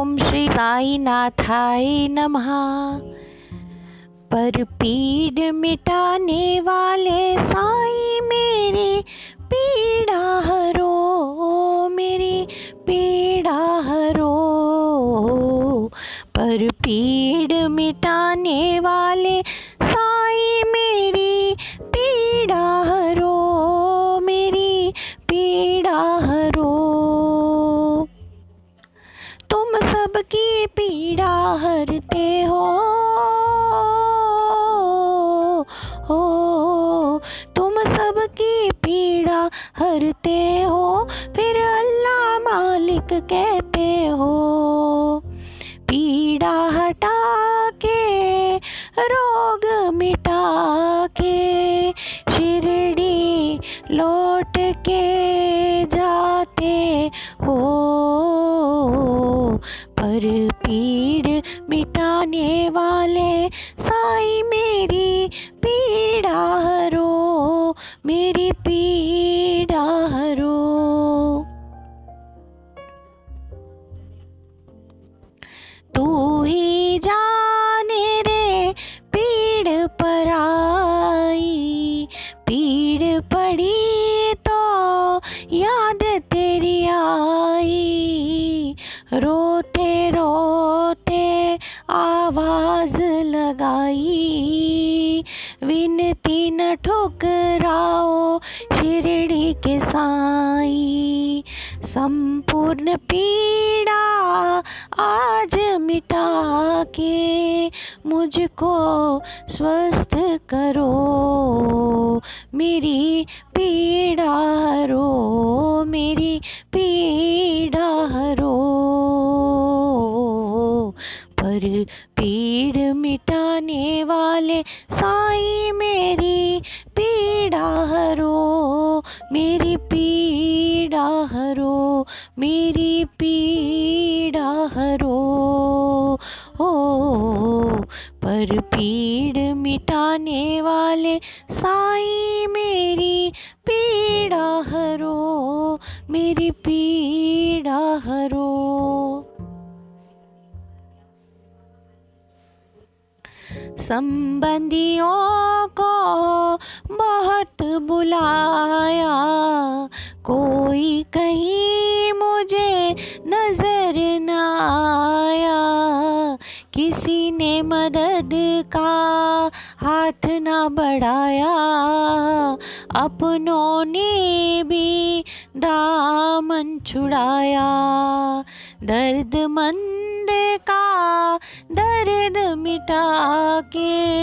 ओम श्री साई नाथाय नमः। पर पीड़ मिटाने वाले साई मेरे पीड़ा हरो मेरी पीड़ा हरो पर पीड़ हरते हो, फिर अल्लाह मालिक कहते हो। पीड़ा हटा के रोग मिटा के शिरडी लौट के जाते हो। पर पीड़ मिटाने वाले साई मेरी पीड़ा हरो मेरी पीड़ा तू ही जाने रे, पीड़ पर आई। पीड़ पड़ी तो याद तेरी आई। रोते रोते आवाज़ लगाई। विनती न ठुकराओ, शिरडी के साई। संपूर्ण पीड़ा आज मिटा के मुझको स्वस्थ करो। मेरी पीड़ा हरो मेरी पीड़ा हरो पर पीड़ मिटाने वाले साई मेरी पीड़ा हरो मेरी पीड़ा हरो, मेरी पीड़ा हरो। हो पर पीड़ मिटाने वाले साई मेरी पीड़ा हरो, मेरी पीड़ा हरो। संबंधियों को बहुत बुलाया। कोई कहीं मुझे नज़र न आया। किसी ने मदद का हाथ न बढ़ाया। अपनों ने भी दामन छुड़ाया। दर्द मंद का दर्द मिटा के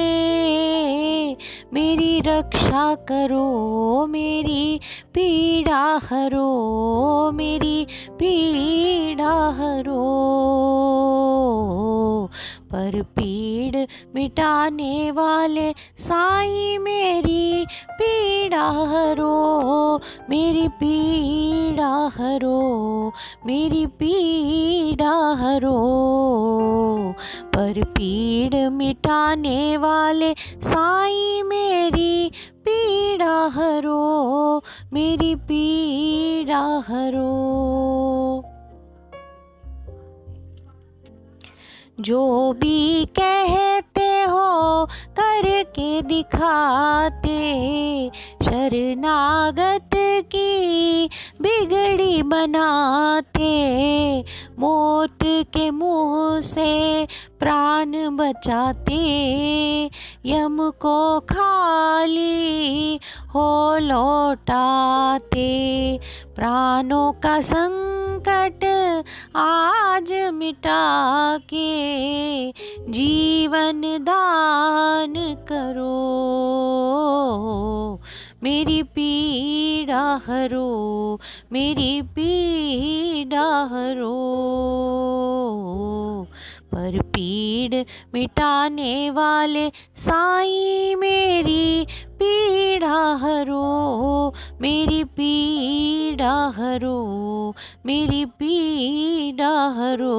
मेरी रक्षा करो, मेरी पीड़ा हरो, मेरी पीड़ा हरो। पर पीड़ मिटाने वाले साई मेरी पीड़ा हरो, मेरी पीड़ा हरो, मेरी पीड़ा हरो। पर पीड़ मिटाने वाले साई मेरी पीड़ा हरो, मेरी पीड़ा हरो। जो भी कहते हो करके दिखाते, शरणागत की बिगड़ी बनाते। मौत के मुँह से प्राण बचाते। यम को खाली हो लौटाते। प्राणों का संकट आज मिटा के जीवन दान करो। मेरी पीड़ा हरो मेरी पीड़ा हरो पर पीड़ मिटाने वाले साई मेरी पीड़ा हरो मेरी पीड़ा हरो मेरी पीड़ा हरो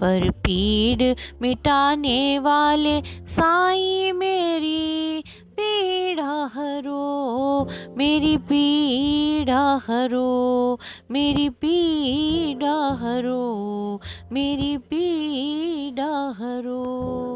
पर पीड़ मिटाने वाले साई मेरी पीड़ा हरो मेरी पीड़ा हरो मेरी पीड़ा हरो मेरी पीड़ा हरो।